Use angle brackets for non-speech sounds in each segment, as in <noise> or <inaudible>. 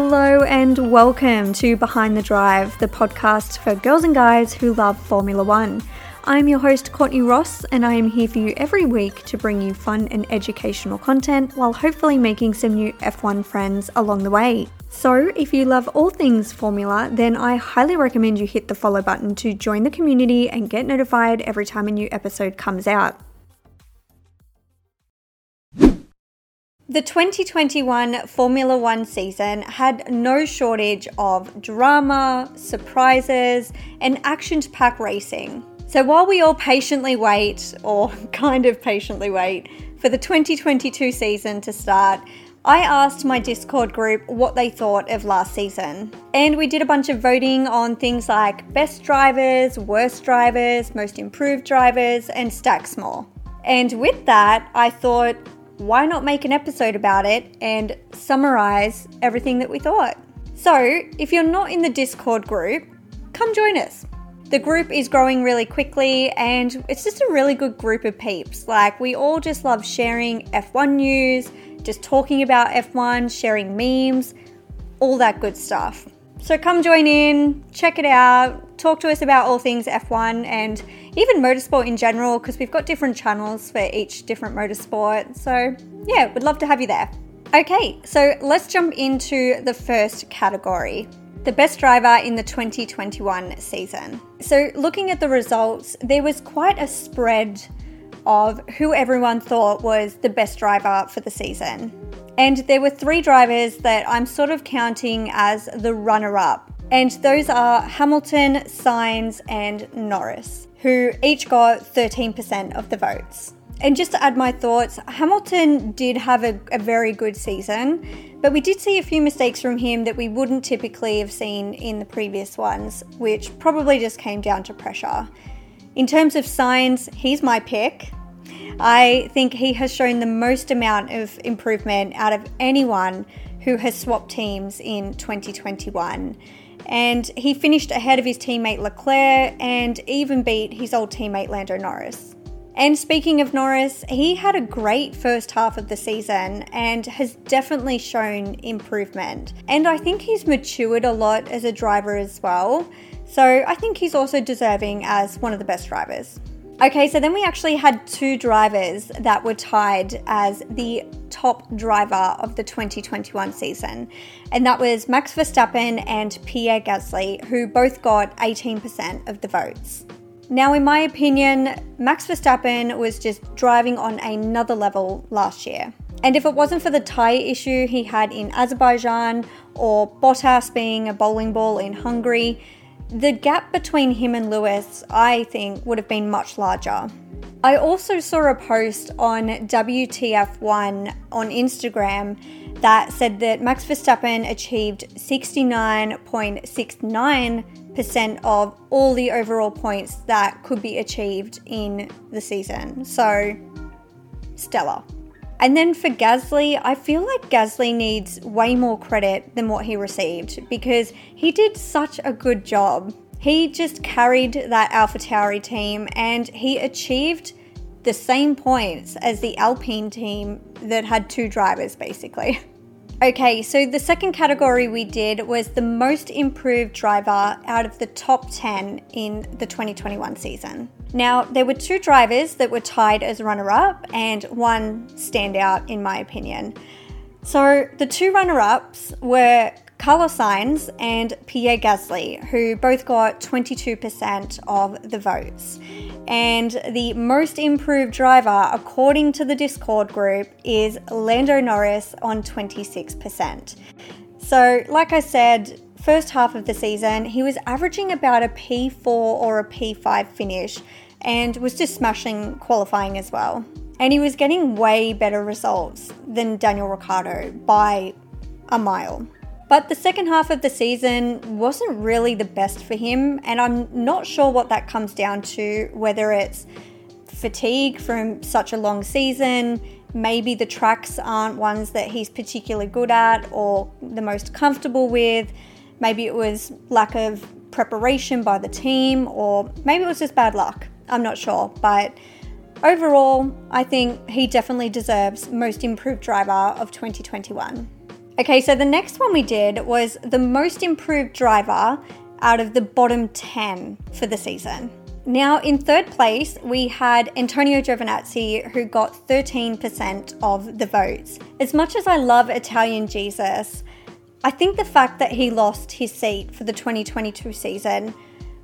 Hello and welcome to Behind the Drive, the podcast for girls and guys who love Formula One. I'm your host, Courtney Ross, and I am here for you every week to bring you fun and educational content while hopefully making some new F1 friends along the way. So, if you love all things Formula, then I highly recommend you hit the follow button to join the community and get notified every time a new episode comes out. The 2021 Formula One season had no shortage of drama, surprises, and action packed racing. So while we all patiently wait, or <laughs> kind of patiently wait, for the 2022 season to start, I asked my Discord group what they thought of last season. And we did a bunch of voting on things like best drivers, worst drivers, most improved drivers, and stacks more. And with that, I thought, why not make an episode about it and summarize everything that we thought? So, if you're not in the Discord group, come join us. The group is growing really quickly and it's just a really good group of peeps. Like, we all just love sharing F1 news, just talking about F1, sharing memes, all that good stuff. So come join in, check it out, talk to us about all things F1 and even motorsport in general because we've got different channels for each different motorsport. So, yeah, we'd love to have you there. Okay, so let's jump into the first category the best driver in the 2021 season. So, looking at the results, there was quite a spread of who everyone thought was the best driver for the season. And there were three drivers that I'm sort of counting as the runner up. And those are Hamilton, Sainz, and Norris, who each got 13% of the votes. And just to add my thoughts, Hamilton did have a, a, very good season, but we did see a few mistakes from him that we wouldn't typically have seen in the previous ones, which probably just came down to pressure. In terms of Sainz, he's my pick. I think he has shown the most amount of improvement out of anyone who has swapped teams in 2021. And he finished ahead of his teammate Leclerc and even beat his old teammate Lando Norris. And speaking of Norris, he had a great first half of the season and has definitely shown improvement. And I think he's matured a lot as a driver as well. So I think he's also deserving as one of the best drivers. Okay, so then we actually had two drivers that were tied as the top driver of the 2021 season, and that was Max Verstappen and Pierre Gasly, who both got 18% of the votes. Now, in my opinion, Max Verstappen was just driving on another level last year. And if it wasn't for the tyre issue he had in Azerbaijan or Bottas being a bowling ball in Hungary, the gap between him and Lewis, I think, would have been much larger. I also saw a post on WTF1 on Instagram that said that Max Verstappen achieved 69.69% of all the overall points that could be achieved in the season. So, stellar. And then for Gasly, I feel like Gasly needs way more credit than what he received because he did such a good job. He just carried that AlphaTauri team and he achieved the same points as the Alpine team that had two drivers basically. <laughs> Okay, so the second category we did was the most improved driver out of the top 10 in the 2021 season. Now, there were two drivers that were tied as runner up and one standout, in my opinion. So the two runner ups were Carlos Sainz and Pierre Gasly, who both got 22% of the votes. And the most improved driver, according to the Discord group, is Lando Norris on 26%. So, like I said, first half of the season, he was averaging about a P4 or a P5 finish and was just smashing qualifying as well. And he was getting way better results than Daniel Ricciardo by a mile. But the second half of the season wasn't really the best for him, and I'm not sure what that comes down to whether it's fatigue from such a long season, maybe the tracks aren't ones that he's particularly good at or the most comfortable with, maybe it was lack of preparation by the team, or maybe it was just bad luck. I'm not sure, but overall, I think he definitely deserves most improved driver of 2021. Okay, so the next one we did was the most improved driver out of the bottom 10 for the season. Now, in third place, we had Antonio Giovinazzi, who got 13% of the votes. As much as I love Italian Jesus, I think the fact that he lost his seat for the 2022 season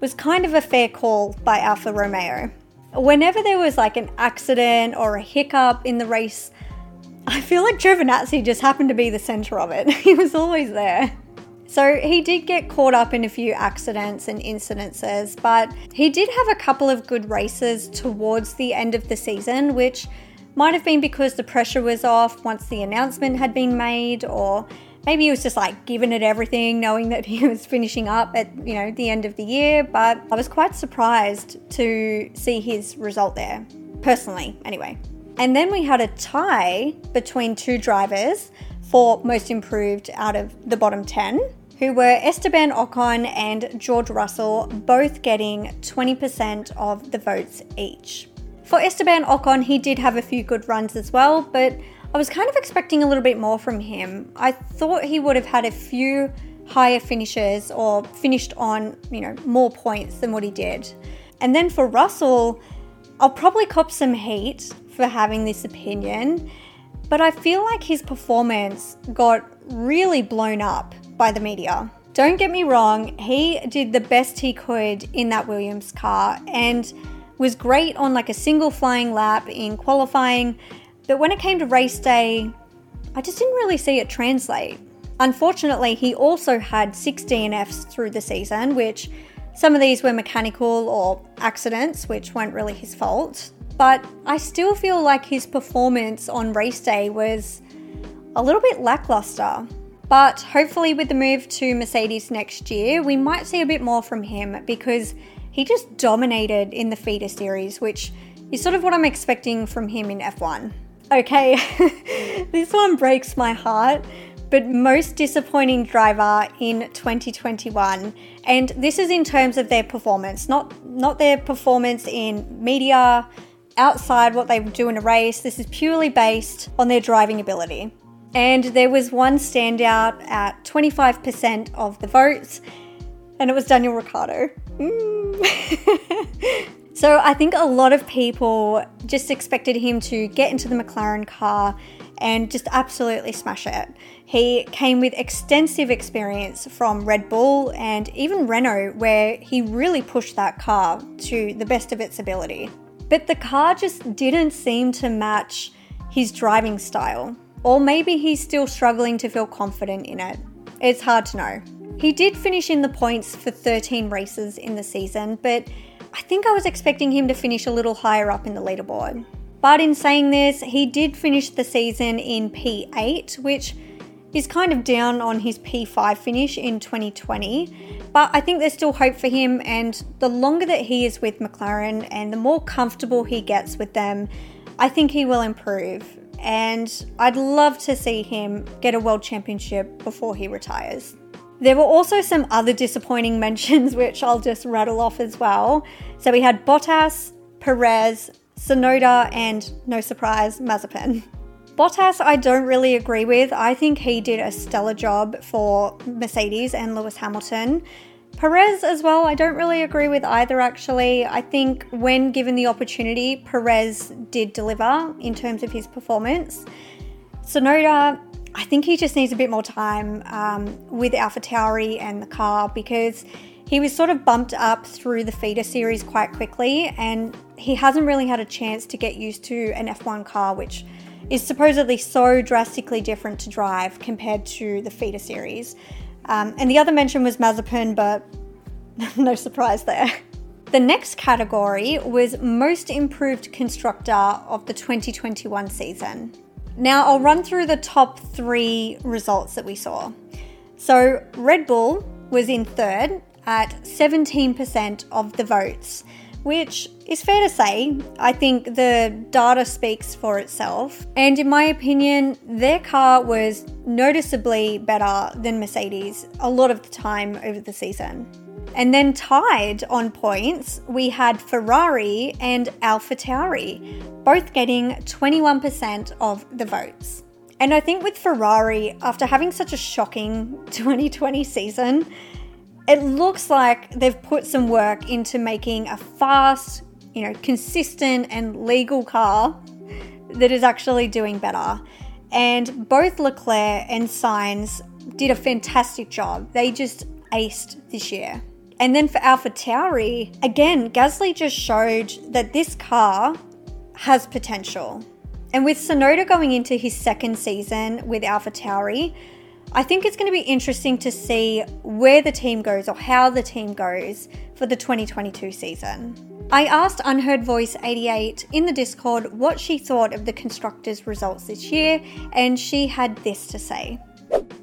was kind of a fair call by Alfa Romeo. Whenever there was like an accident or a hiccup in the race, I feel like Giovinazzi just happened to be the centre of it. <laughs> he was always there. So he did get caught up in a few accidents and incidences, but he did have a couple of good races towards the end of the season, which might have been because the pressure was off once the announcement had been made, or maybe he was just like giving it everything, knowing that <laughs> he was finishing up at you know the end of the year. But I was quite surprised to see his result there, personally, anyway. And then we had a tie between two drivers for most improved out of the bottom 10 who were Esteban Ocon and George Russell, both getting 20% of the votes each. For Esteban Ocon, he did have a few good runs as well, but I was kind of expecting a little bit more from him. I thought he would have had a few higher finishes or finished on, you know, more points than what he did. And then for Russell, I'll probably cop some hate for having this opinion, but I feel like his performance got really blown up by the media. Don't get me wrong, he did the best he could in that Williams car and was great on like a single flying lap in qualifying, but when it came to race day, I just didn't really see it translate. Unfortunately, he also had six DNFs through the season, which some of these were mechanical or accidents, which weren't really his fault. But I still feel like his performance on race day was a little bit lackluster. But hopefully, with the move to Mercedes next year, we might see a bit more from him because he just dominated in the feeder series, which is sort of what I'm expecting from him in F1. Okay, <laughs> this one breaks my heart, but most disappointing driver in 2021, and this is in terms of their performance, not not their performance in media, outside what they do in a race. This is purely based on their driving ability. And there was one standout at 25% of the votes, and it was Daniel Ricciardo. Mm. <laughs> so I think a lot of people just expected him to get into the McLaren car and just absolutely smash it. He came with extensive experience from Red Bull and even Renault, where he really pushed that car to the best of its ability. But the car just didn't seem to match his driving style. Or maybe he's still struggling to feel confident in it. It's hard to know. He did finish in the points for 13 races in the season, but I think I was expecting him to finish a little higher up in the leaderboard. But in saying this, he did finish the season in P8, which is kind of down on his P5 finish in 2020. But I think there's still hope for him, and the longer that he is with McLaren and the more comfortable he gets with them, I think he will improve and I'd love to see him get a world championship before he retires. There were also some other disappointing <laughs> mentions, which I'll just rattle off as well. So we had Bottas, Perez, Tsunoda, and no surprise, Mazepin. Bottas, I don't really agree with. I think he did a stellar job for Mercedes and Lewis Hamilton. Perez as well, I don't really agree with either actually. I think when given the opportunity, Perez did deliver in terms of his performance. Tsunoda, I think he just needs a bit more time um, with AlphaTauri and the car because he was sort of bumped up through the feeder series quite quickly and he hasn't really had a chance to get used to an F1 car, which is supposedly so drastically different to drive compared to the feeder series. Um, and the other mention was Mazepin, but <laughs> no surprise there. The next category was Most Improved Constructor of the 2021 season. Now, I'll run through the top three results that we saw. So, Red Bull was in third at 17% of the votes, which is fair to say. I think the data speaks for itself. And in my opinion, their car was noticeably better than Mercedes a lot of the time over the season. And then tied on points, we had Ferrari and AlphaTauri, both getting 21% of the votes. And I think with Ferrari, after having such a shocking <laughs> 2020 season, it looks like they've put some work into making a fast, you know, consistent and legal car that is actually doing better. And both Leclerc and Sainz did a fantastic job. They just aced this year. And then for Alpha Tauri, again, Gasly just showed that this car has potential. And with Tsunoda going into his second season with Alpha Tauri, I think it's going to be interesting to see where the team goes or how the team goes for the 2022 season. I asked Unheard Voice 88 in the Discord what she thought of the constructors' results this year, and she had this to say.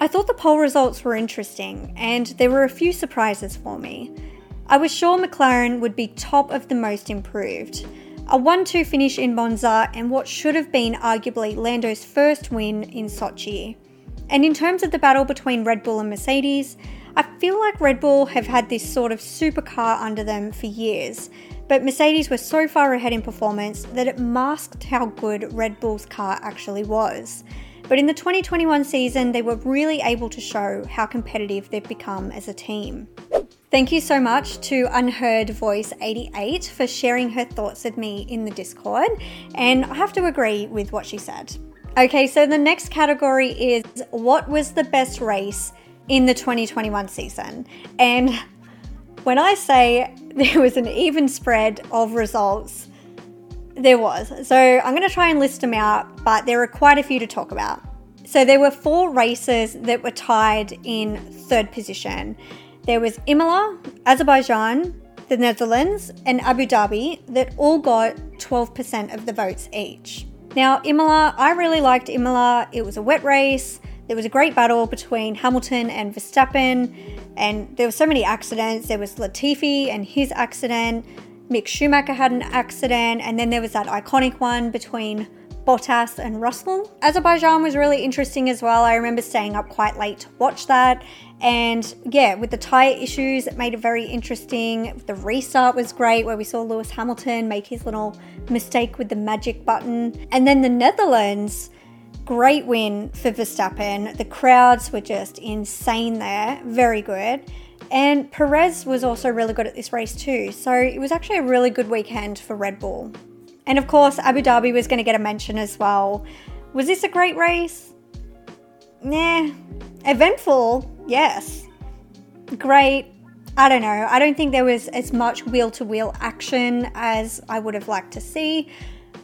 I thought the poll results were interesting, and there were a few surprises for me. I was sure McLaren would be top of the most improved. A 1 2 finish in Monza, and what should have been arguably Lando's first win in Sochi. And in terms of the battle between Red Bull and Mercedes, I feel like Red Bull have had this sort of supercar under them for years, but Mercedes were so far ahead in performance that it masked how good Red Bull's car actually was. But in the 2021 season, they were really able to show how competitive they've become as a team. Thank you so much to Unheard Voice 88 for sharing her thoughts with me in the Discord, and I have to agree with what she said. Okay, so the next category is what was the best race in the 2021 season? And when I say <laughs> there was an even spread of results, there was. So I'm going to try and list them out, but there are quite a few to talk about. So there were four races that were tied in third position. There was Imola, Azerbaijan, the Netherlands, and Abu Dhabi that all got 12% of the votes each. Now, Imola, I really liked Imola. It was a wet race. There was a great battle between Hamilton and Verstappen, and there were so many accidents. There was Latifi and his accident. Mick Schumacher had an accident, and then there was that iconic one between Bottas and Russell. Azerbaijan was really interesting as well. I remember staying up quite late to watch that. And yeah, with the tyre issues, it made it very interesting. The restart was great, where we saw Lewis Hamilton make his little mistake with the magic button. And then the Netherlands, great win for Verstappen. The crowds were just insane there, very good. And Perez was also really good at this race too. So it was actually a really good weekend for Red Bull. And of course, Abu Dhabi was going to get a mention as well. Was this a great race? Nah. Eventful? Yes. Great. I don't know. I don't think there was as much wheel to wheel action as I would have liked to see,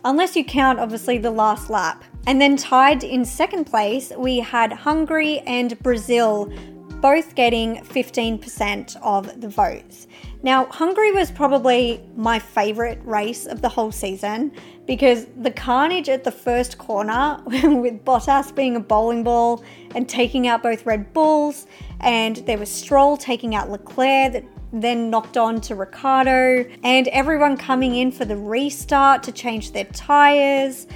unless you count obviously the last lap. And then tied in second place, we had Hungary and Brazil both getting 15% of the votes. Now, Hungary was probably my favourite race of the whole season because the carnage at the first corner, <laughs> with Bottas being a bowling ball and taking out both Red Bulls, and there was Stroll taking out Leclerc that then knocked on to Ricciardo, and everyone coming in for the restart to change their tyres.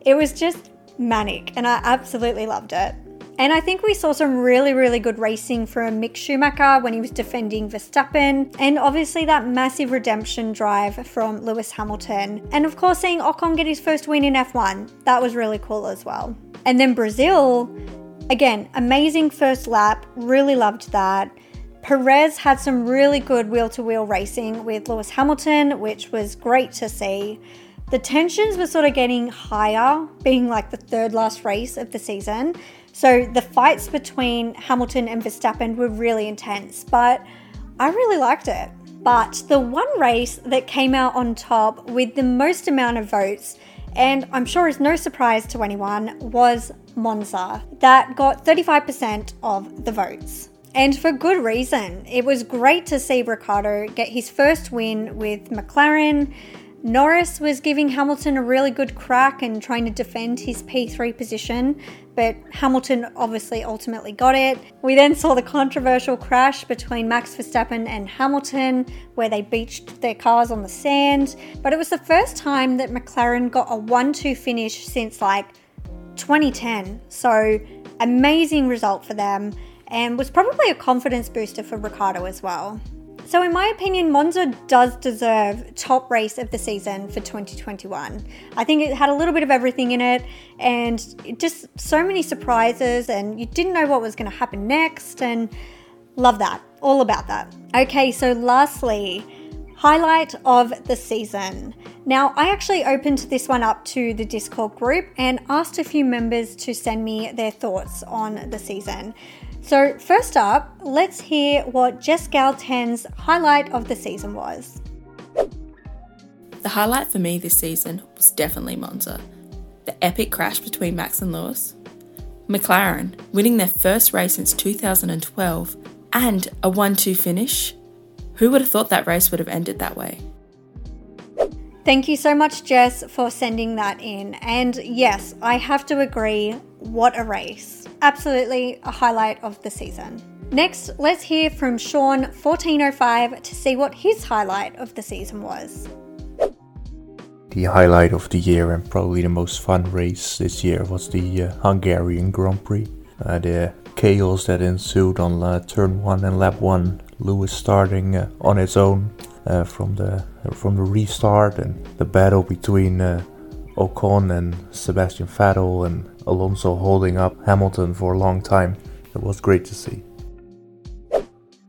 It was just manic, and I absolutely loved it. And I think we saw some really, really good racing from Mick Schumacher when he was defending Verstappen, and obviously that massive redemption drive from Lewis Hamilton. And of course, seeing Ocon get his first win in F1, that was really cool as well. And then Brazil, again, amazing first lap, really loved that. Perez had some really good wheel to wheel racing with Lewis Hamilton, which was great to see. The tensions were sort of getting higher, being like the third last race of the season. So the fights between Hamilton and Verstappen were really intense, but I really liked it. But the one race that came out on top with the most amount of votes, and I'm sure is no surprise to anyone, was Monza. That got 35% of the votes. And for good reason. It was great to see Ricciardo get his first win with McLaren. Norris was giving Hamilton a really good crack and trying to defend his P3 position, but Hamilton obviously ultimately got it. We then saw the controversial crash between Max Verstappen and Hamilton, where they beached their cars on the sand. But it was the first time that McLaren got a 1 2 finish since like 2010. So, amazing result for them, and was probably a confidence booster for Ricciardo as well. So, in my opinion, Monza does deserve top race of the season for 2021. I think it had a little bit of everything in it and just so many surprises, and you didn't know what was going to happen next, and love that. All about that. Okay, so lastly, highlight of the season. Now, I actually opened this one up to the Discord group and asked a few members to send me their thoughts on the season. So, first up, let's hear what Jess Galten's highlight of the season was. The highlight for me this season was definitely Monza. The epic crash between Max and Lewis. McLaren winning their first race since 2012 and a 1 2 finish. Who would have thought that race would have ended that way? Thank you so much, Jess, for sending that in. And yes, I have to agree, what a race. Absolutely a highlight of the season. Next, let's hear from Sean1405 to see what his highlight of the season was. The highlight of the year and probably the most fun race this year was the uh, Hungarian Grand Prix. Uh, the chaos that ensued on uh, turn 1 and lap 1, Lewis starting uh, on its own uh, from the from the restart and the battle between uh, Ocon and Sebastian Vettel and Alonso holding up Hamilton for a long time. It was great to see.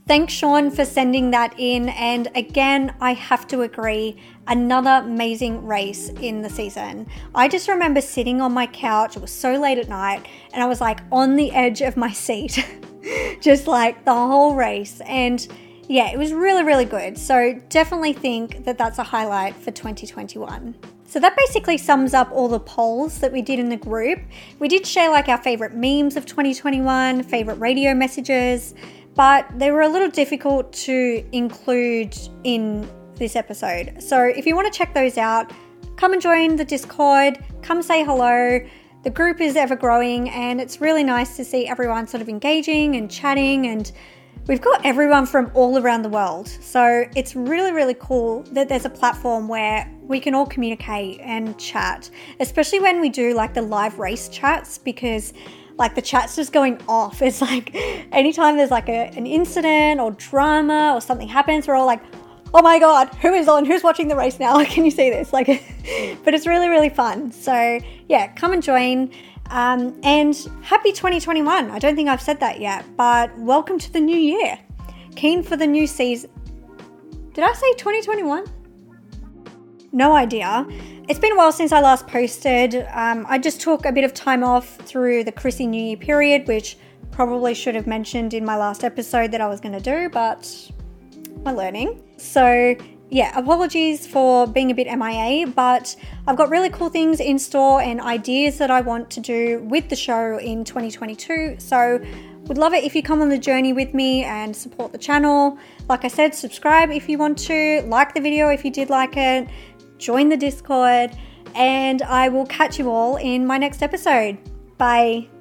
Thanks, Sean, for sending that in. And again, I have to agree, another amazing race in the season. I just remember sitting on my couch, it was so late at night, and I was like on the edge of my seat, <laughs> just like the whole race. And yeah, it was really, really good. So definitely think that that's a highlight for 2021. So that basically sums up all the polls that we did in the group. We did share like our favorite memes of 2021, favorite radio messages, but they were a little difficult to include in this episode. So if you want to check those out, come and join the Discord, come say hello. The group is ever growing and it's really nice to see everyone sort of engaging and chatting and We've got everyone from all around the world, so it's really, really cool that there's a platform where we can all communicate and chat, especially when we do like the live race chats because like the chat's just going off. <laughs> It's like anytime there's like a, an incident or drama or something happens, we're all like, oh my god, who is on? Who's watching the race now? <laughs> Can you see this? Like, <laughs> but it's really, really fun. So yeah, come and join. Um, and happy 2021. I don't think I've said that yet, but welcome to the new year. Keen for the new season. Did I say 2021? No idea. It's been a while since I last posted. Um, I just took a bit of time off through the Chrissy New Year period, which probably should have mentioned in my last episode that I was going to do, but I'm learning. So yeah, apologies for being a bit MIA, but I've got really cool things in store and ideas that I want to do with the show in 2022. So, would love it if you come on the journey with me and support the channel. Like I said, subscribe if you want to, like the video if you did like it, join the Discord, and I will catch you all in my next episode. Bye.